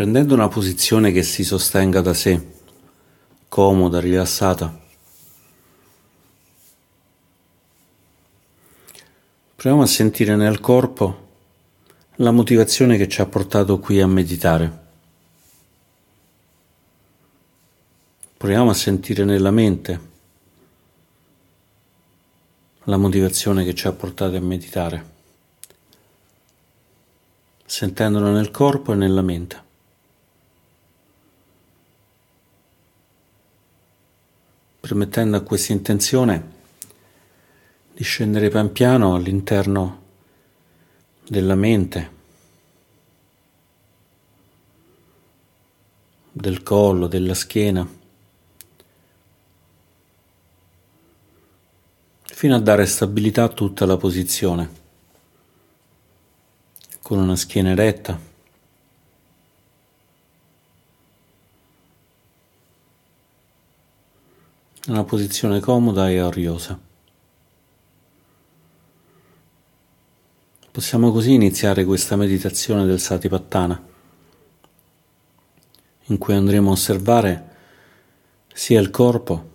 Prendendo una posizione che si sostenga da sé, comoda, rilassata, proviamo a sentire nel corpo la motivazione che ci ha portato qui a meditare. Proviamo a sentire nella mente la motivazione che ci ha portato a meditare, sentendola nel corpo e nella mente. Permettendo a questa intenzione di scendere pian piano all'interno della mente, del collo, della schiena, fino a dare stabilità a tutta la posizione, con una schiena eretta. Una posizione comoda e ariosa. Possiamo così iniziare questa meditazione del Satipattana, in cui andremo a osservare sia il corpo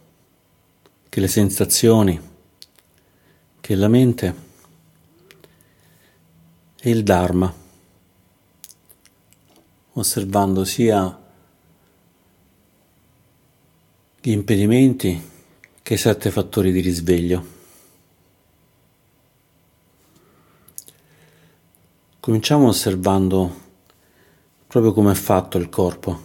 che le sensazioni, che la mente e il Dharma, osservando sia gli impedimenti che i sette fattori di risveglio. Cominciamo osservando proprio come è fatto il corpo,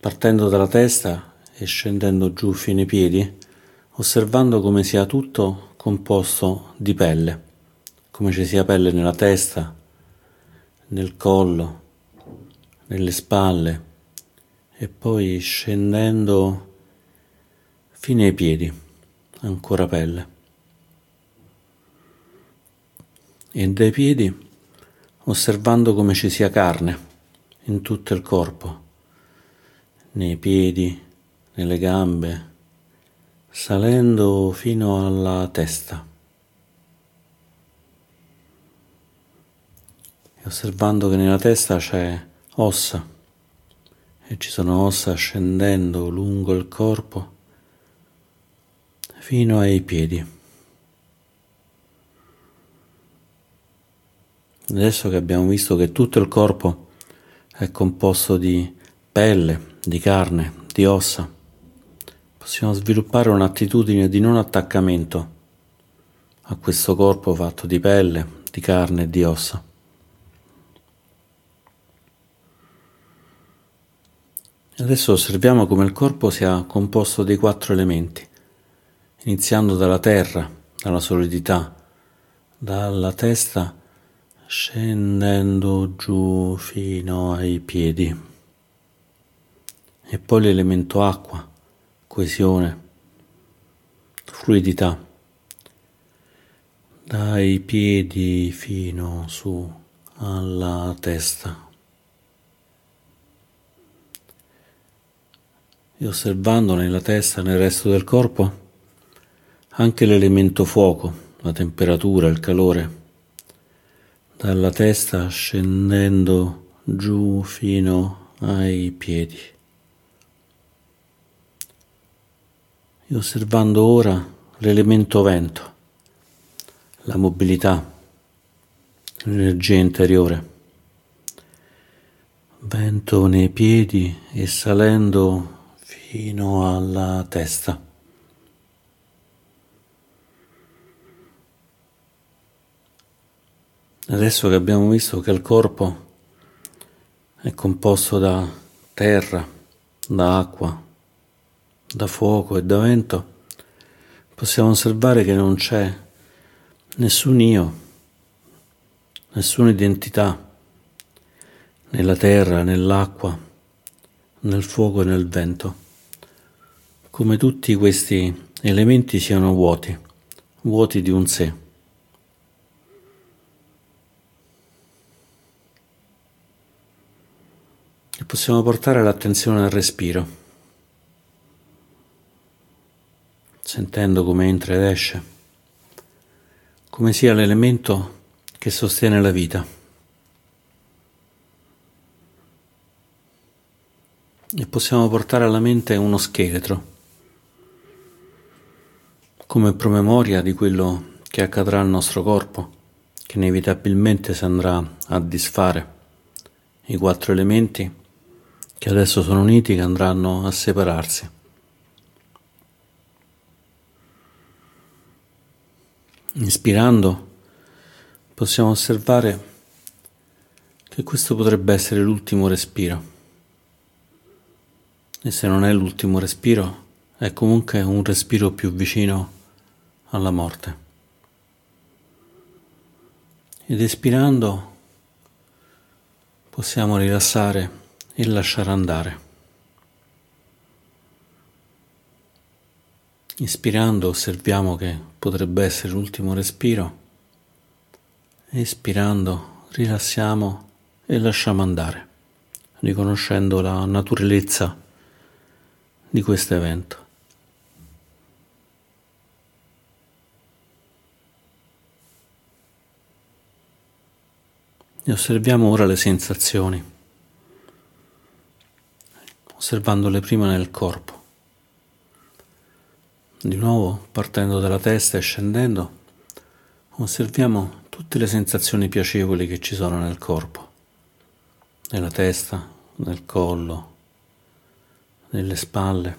partendo dalla testa e scendendo giù fino ai piedi, osservando come sia tutto composto di pelle, come ci sia pelle nella testa, nel collo, nelle spalle, e poi scendendo fino ai piedi, ancora pelle. E dai piedi osservando come ci sia carne in tutto il corpo, nei piedi, nelle gambe, salendo fino alla testa. E osservando che nella testa c'è ossa e ci sono ossa scendendo lungo il corpo fino ai piedi. Adesso che abbiamo visto che tutto il corpo è composto di pelle, di carne, di ossa, possiamo sviluppare un'attitudine di non attaccamento a questo corpo fatto di pelle, di carne e di ossa. Adesso osserviamo come il corpo sia composto di quattro elementi, iniziando dalla terra, dalla solidità, dalla testa scendendo giù fino ai piedi. E poi l'elemento acqua, coesione, fluidità, dai piedi fino su alla testa. E osservando nella testa nel resto del corpo anche l'elemento fuoco, la temperatura, il calore, dalla testa scendendo giù fino ai piedi. E osservando ora l'elemento vento, la mobilità, l'energia interiore. Vento nei piedi e salendo fino alla testa. Adesso che abbiamo visto che il corpo è composto da terra, da acqua, da fuoco e da vento, possiamo osservare che non c'è nessun io, nessuna identità nella terra, nell'acqua, nel fuoco e nel vento come tutti questi elementi siano vuoti, vuoti di un sé. E possiamo portare l'attenzione al respiro, sentendo come entra ed esce, come sia l'elemento che sostiene la vita. e possiamo portare alla mente uno scheletro, come promemoria di quello che accadrà al nostro corpo, che inevitabilmente si andrà a disfare, i quattro elementi che adesso sono uniti che andranno a separarsi. Inspirando possiamo osservare che questo potrebbe essere l'ultimo respiro. E se non è l'ultimo respiro, è comunque un respiro più vicino alla morte. Ed espirando possiamo rilassare e lasciare andare. Ispirando osserviamo che potrebbe essere l'ultimo respiro. Espirando rilassiamo e lasciamo andare, riconoscendo la naturalezza di questo evento. E osserviamo ora le sensazioni, osservandole prima nel corpo. Di nuovo, partendo dalla testa e scendendo, osserviamo tutte le sensazioni piacevoli che ci sono nel corpo nella testa, nel collo, nelle spalle,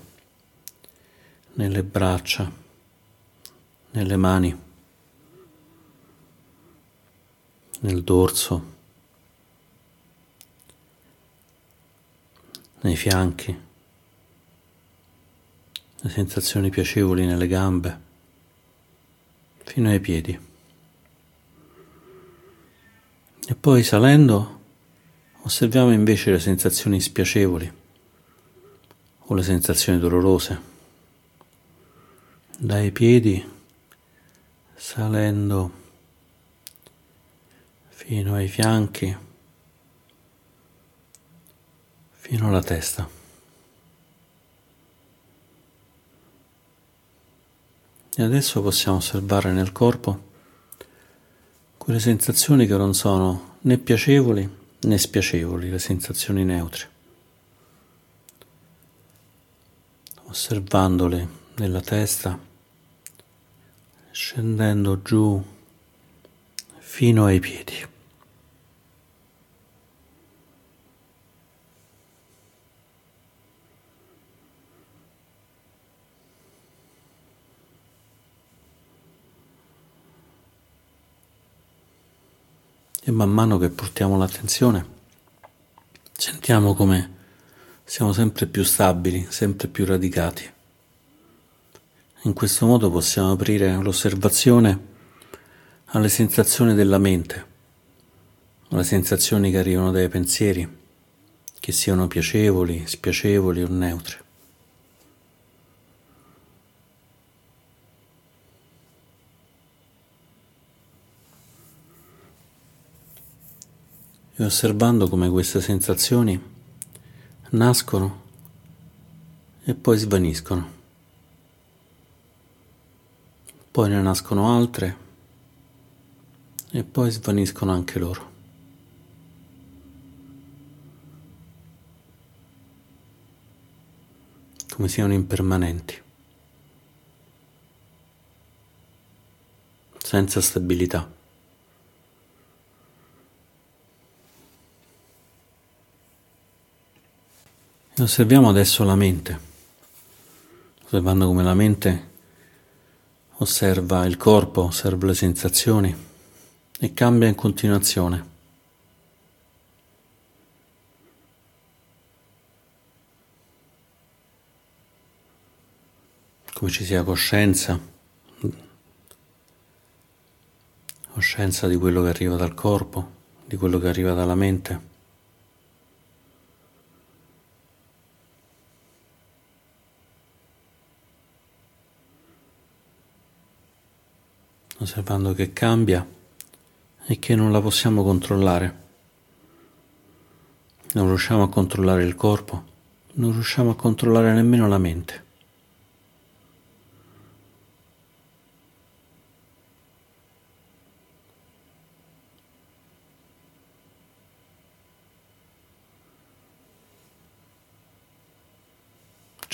nelle braccia, nelle mani, nel dorso, nei fianchi, le sensazioni piacevoli nelle gambe, fino ai piedi. E poi salendo Osserviamo invece le sensazioni spiacevoli o le sensazioni dolorose. Dai piedi salendo fino ai fianchi, fino alla testa. E adesso possiamo osservare nel corpo quelle sensazioni che non sono né piacevoli né spiacevoli, le sensazioni neutre, osservandole nella testa, scendendo giù fino ai piedi. E man mano che portiamo l'attenzione, sentiamo come siamo sempre più stabili, sempre più radicati. In questo modo possiamo aprire l'osservazione alle sensazioni della mente, alle sensazioni che arrivano dai pensieri, che siano piacevoli, spiacevoli o neutri. E osservando come queste sensazioni nascono e poi svaniscono. Poi ne nascono altre e poi svaniscono anche loro. Come siano impermanenti, senza stabilità. Osserviamo adesso la mente, osservando come la mente osserva il corpo, osserva le sensazioni e cambia in continuazione. Come ci sia coscienza, coscienza di quello che arriva dal corpo, di quello che arriva dalla mente. Osservando che cambia e che non la possiamo controllare. Non riusciamo a controllare il corpo, non riusciamo a controllare nemmeno la mente.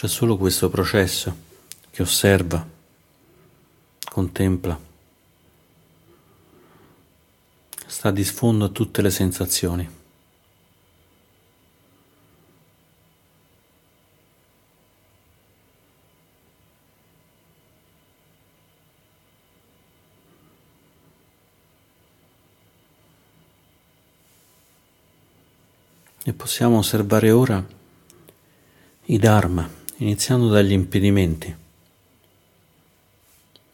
c'è solo questo processo che osserva, contempla, sta di sfondo a tutte le sensazioni. E possiamo osservare ora i Dharma, iniziando dagli impedimenti,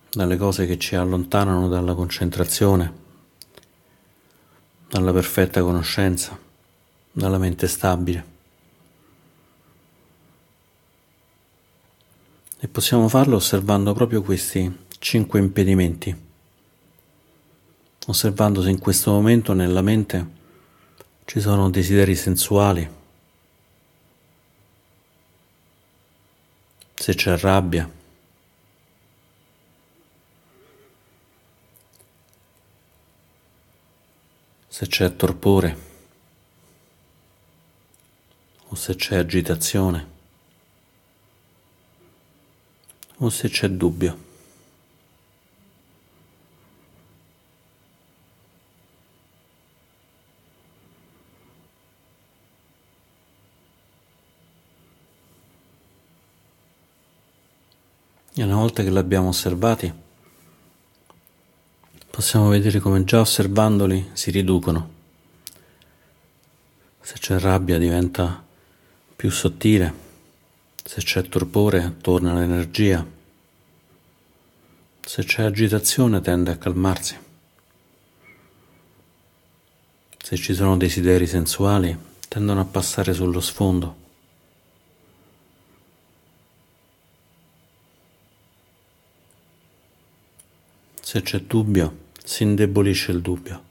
dalle cose che ci allontanano dalla concentrazione, dalla perfetta conoscenza, dalla mente stabile. E possiamo farlo osservando proprio questi cinque impedimenti, osservando se in questo momento nella mente ci sono desideri sensuali, se c'è rabbia, se c'è torpore o se c'è agitazione o se c'è dubbio. E una volta che li abbiamo osservati, possiamo vedere come già osservandoli si riducono. Se c'è rabbia diventa più sottile, se c'è torpore torna l'energia, se c'è agitazione tende a calmarsi, se ci sono desideri sensuali tendono a passare sullo sfondo. Se c'è dubbio, si indebolisce il dubbio.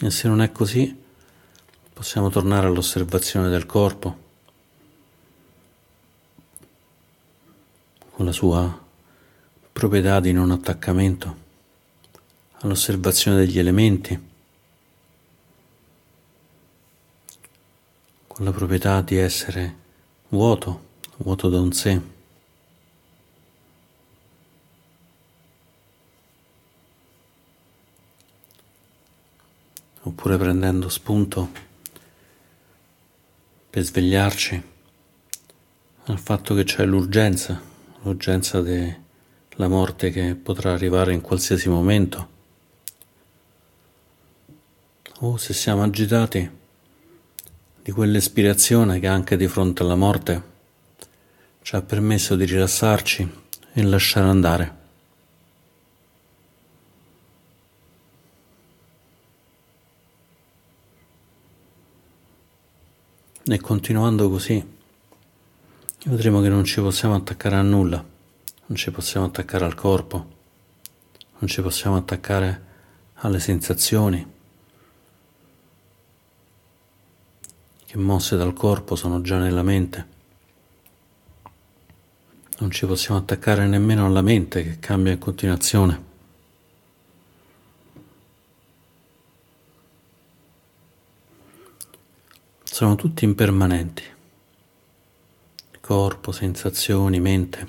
E se non è così, possiamo tornare all'osservazione del corpo, con la sua proprietà di non attaccamento, all'osservazione degli elementi, con la proprietà di essere vuoto, vuoto da un sé. Oppure prendendo spunto per svegliarci al fatto che c'è l'urgenza, l'urgenza della morte che potrà arrivare in qualsiasi momento. O se siamo agitati di quell'ispirazione che anche di fronte alla morte ci ha permesso di rilassarci e lasciare andare. E continuando così, vedremo che non ci possiamo attaccare a nulla, non ci possiamo attaccare al corpo, non ci possiamo attaccare alle sensazioni che mosse dal corpo sono già nella mente. Non ci possiamo attaccare nemmeno alla mente che cambia in continuazione. Sono tutti impermanenti. Corpo, sensazioni, mente.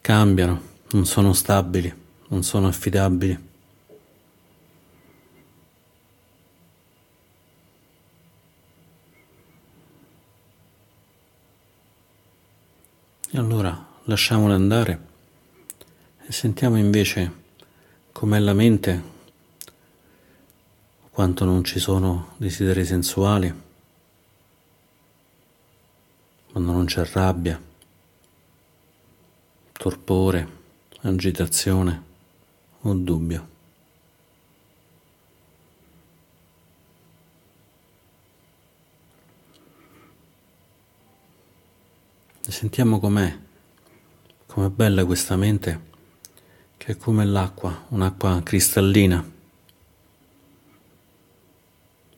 Cambiano, non sono stabili, non sono affidabili. E allora lasciamole andare e sentiamo invece com'è la mente quanto non ci sono desideri sensuali, quando non c'è rabbia, torpore, agitazione o dubbio. E sentiamo com'è, com'è bella questa mente, che è come l'acqua, un'acqua cristallina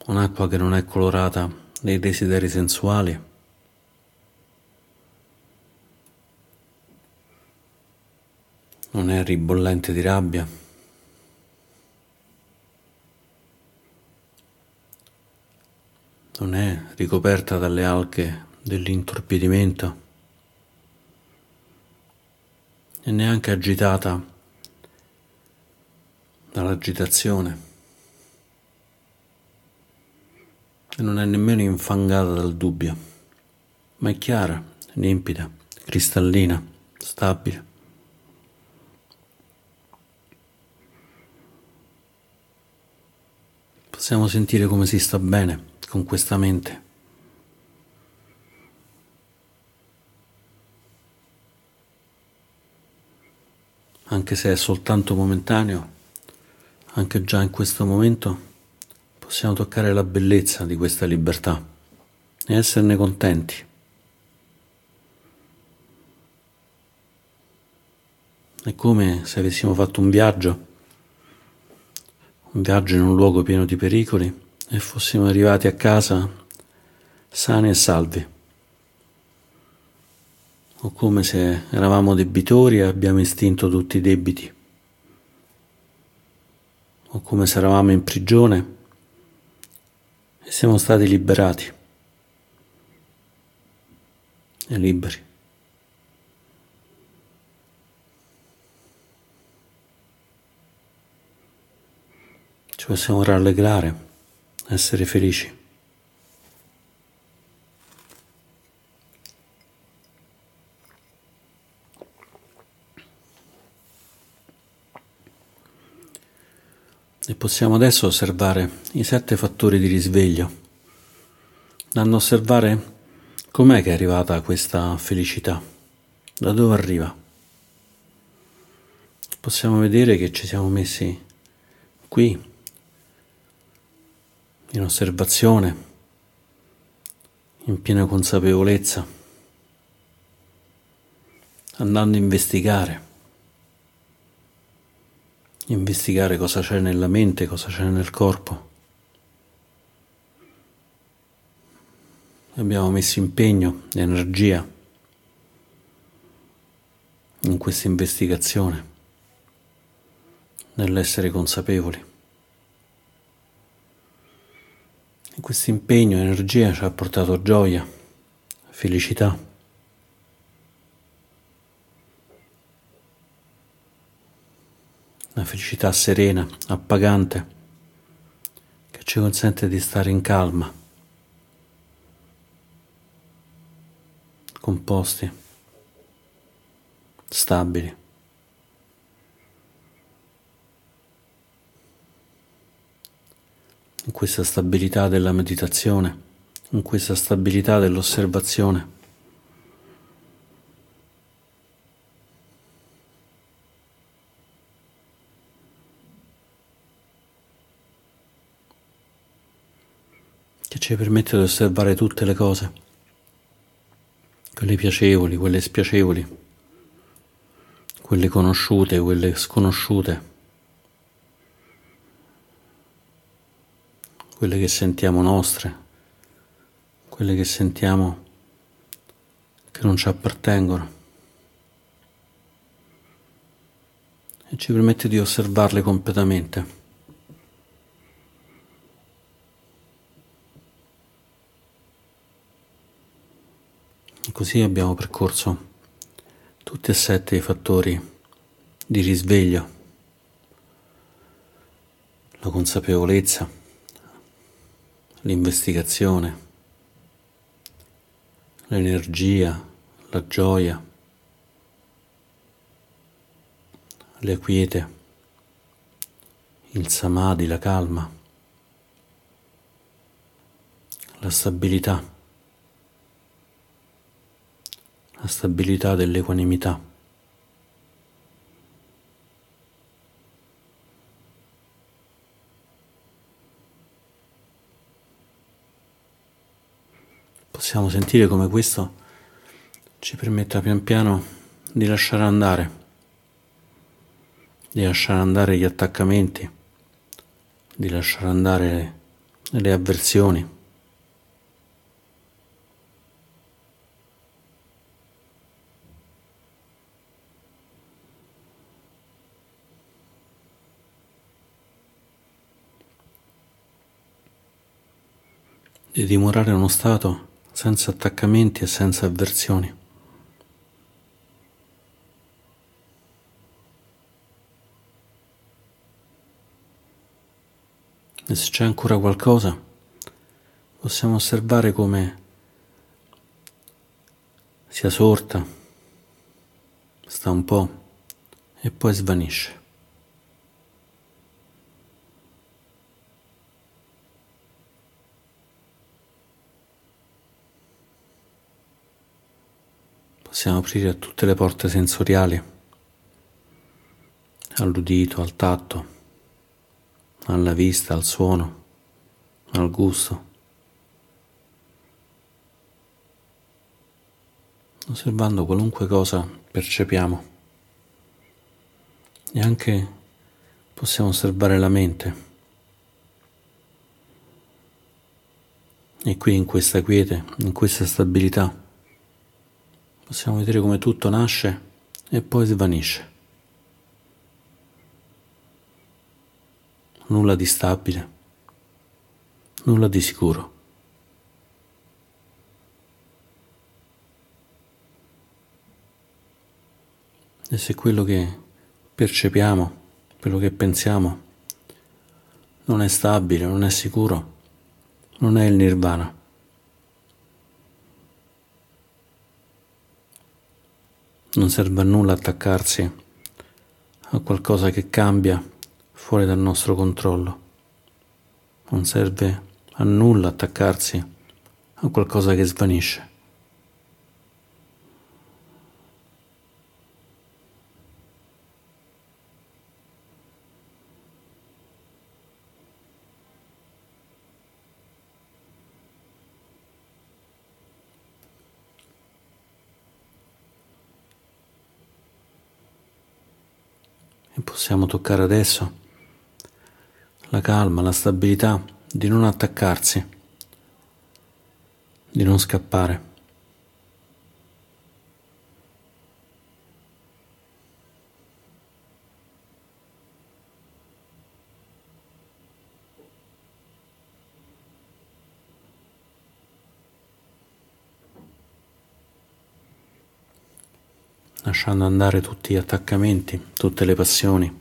un'acqua che non è colorata dei desideri sensuali. Non è ribollente di rabbia. non è ricoperta dalle alghe dell'intorpidimento e neanche agitata dall'agitazione e non è nemmeno infangata dal dubbio, ma è chiara, limpida, cristallina, stabile. Possiamo sentire come si sta bene con questa mente. Anche se è soltanto momentaneo, anche già in questo momento possiamo toccare la bellezza di questa libertà e esserne contenti. È come se avessimo fatto un viaggio, un viaggio in un luogo pieno di pericoli e fossimo arrivati a casa sani e salvi, o come se eravamo debitori e abbiamo estinto tutti i debiti, o come se eravamo in prigione e siamo stati liberati e liberi. Ci possiamo rallegrare essere felici. Possiamo adesso osservare i sette fattori di risveglio, andando a osservare com'è che è arrivata questa felicità, da dove arriva. Possiamo vedere che ci siamo messi qui in osservazione, in piena consapevolezza, andando a investigare, investigare cosa c'è nella mente, cosa c'è nel corpo. Abbiamo messo impegno, energia in questa investigazione, nell'essere consapevoli. Questo impegno energia ci ha portato gioia, felicità. Una felicità serena, appagante, che ci consente di stare in calma, composti, stabili. in questa stabilità della meditazione, in questa stabilità dell'osservazione. che ci permette di osservare tutte le cose, quelle piacevoli, quelle spiacevoli, quelle conosciute, quelle sconosciute. quelle che sentiamo nostre, quelle che sentiamo che non ci appartengono. E ci permette di osservarle completamente. Così abbiamo percorso tutti e sette i fattori di risveglio, la consapevolezza, l'investigazione, l'energia, la gioia, la quiete, il samadhi, la calma, la stabilità, la stabilità dell'equanimità. possiamo sentire come questo ci permetta pian piano di lasciare andare, di lasciare andare gli attaccamenti, di lasciare andare le avversioni. Di dimorare uno stato senza attaccamenti e senza avversioni. E se c'è ancora qualcosa, possiamo osservare come sia sorta, sta un po' e poi svanisce. Possiamo aprire tutte le porte sensoriali, all'udito, al tatto, alla vista, al suono, al gusto. Osservando qualunque cosa percepiamo e anche possiamo osservare la mente. E qui in questa quiete, in questa stabilità, possiamo vedere come tutto nasce e poi svanisce. Nulla di stabile, nulla di sicuro. E se quello che percepiamo, quello che pensiamo, non è stabile, non è sicuro, non è il nirvana. Non serve a nulla attaccarsi a qualcosa che cambia fuori dal nostro controllo. Non serve a nulla attaccarsi a qualcosa che svanisce. E possiamo toccare adesso la calma, la stabilità di non attaccarsi, di non scappare. Lasciando andare tutti gli attaccamenti, tutte le passioni.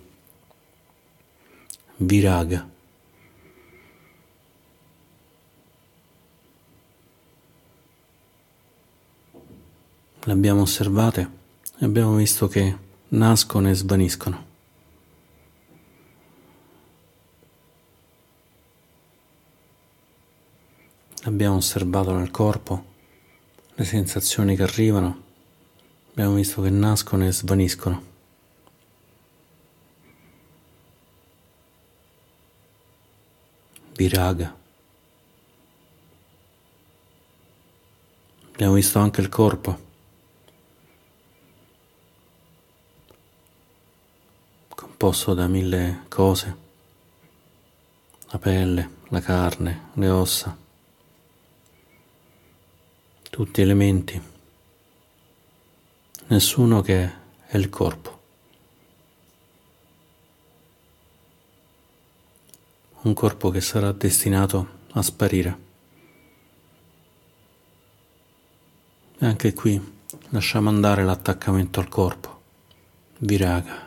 Viraga. Le abbiamo osservate e abbiamo visto che nascono e svaniscono. Abbiamo osservato nel corpo le sensazioni che arrivano Abbiamo visto che nascono e svaniscono. Viraga. Abbiamo visto anche il corpo. Composto da mille cose. La pelle, la carne, le ossa. Tutti elementi nessuno che è il corpo. Un corpo che sarà destinato a sparire. E anche qui lasciamo andare l'attaccamento al corpo. Viraga.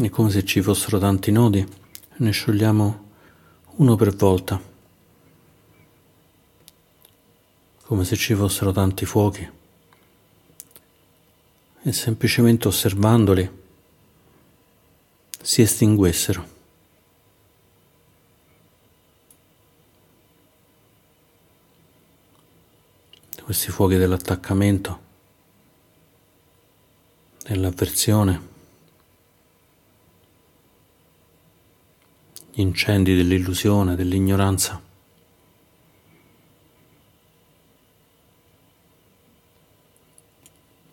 È come se ci fossero tanti nodi, ne sciogliamo uno per volta, come se ci fossero tanti fuochi e semplicemente osservandoli si estinguessero. Questi fuochi dell'attaccamento, dell'avversione. Incendi dell'illusione, dell'ignoranza.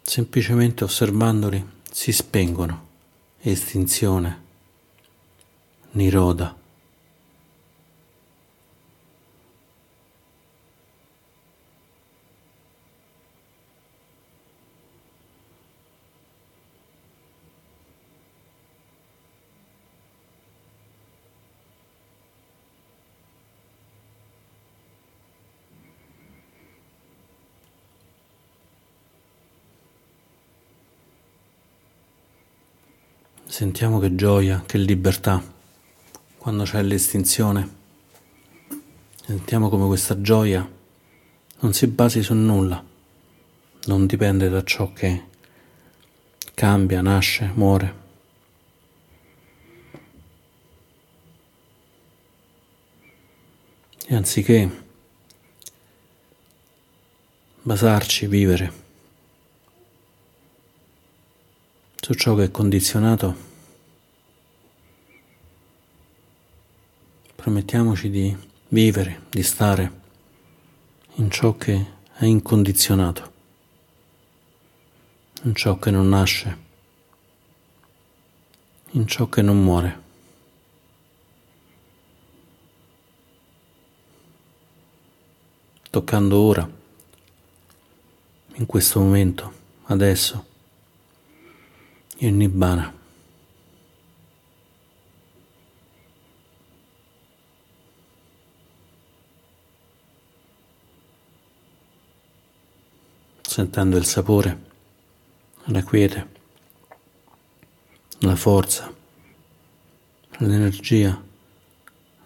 Semplicemente osservandoli si spengono, estinzione, Niroda. Sentiamo che gioia, che libertà quando c'è l'estinzione. Sentiamo come questa gioia non si basi su nulla, non dipende da ciò che cambia, nasce, muore. E anziché basarci, vivere su ciò che è condizionato, permettiamoci di vivere, di stare in ciò che è incondizionato, in ciò che non nasce, in ciò che non muore. Toccando ora, in questo momento, adesso, il Nibbana. Sentendo il sapore, la quiete, la forza, l'energia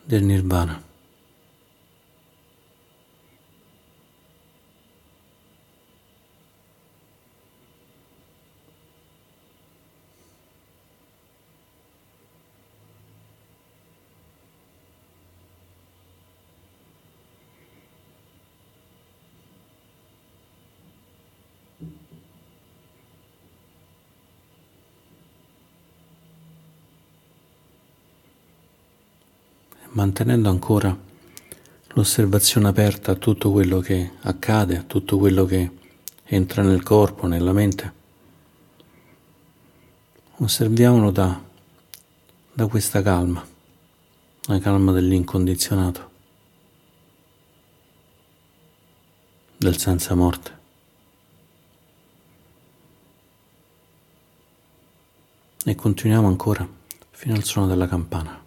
del Nirvana. Mantenendo ancora l'osservazione aperta a tutto quello che accade, a tutto quello che entra nel corpo, nella mente. Osserviamolo da, da questa calma, la calma dell'incondizionato, del senza morte. E continuiamo ancora fino al suono della campana.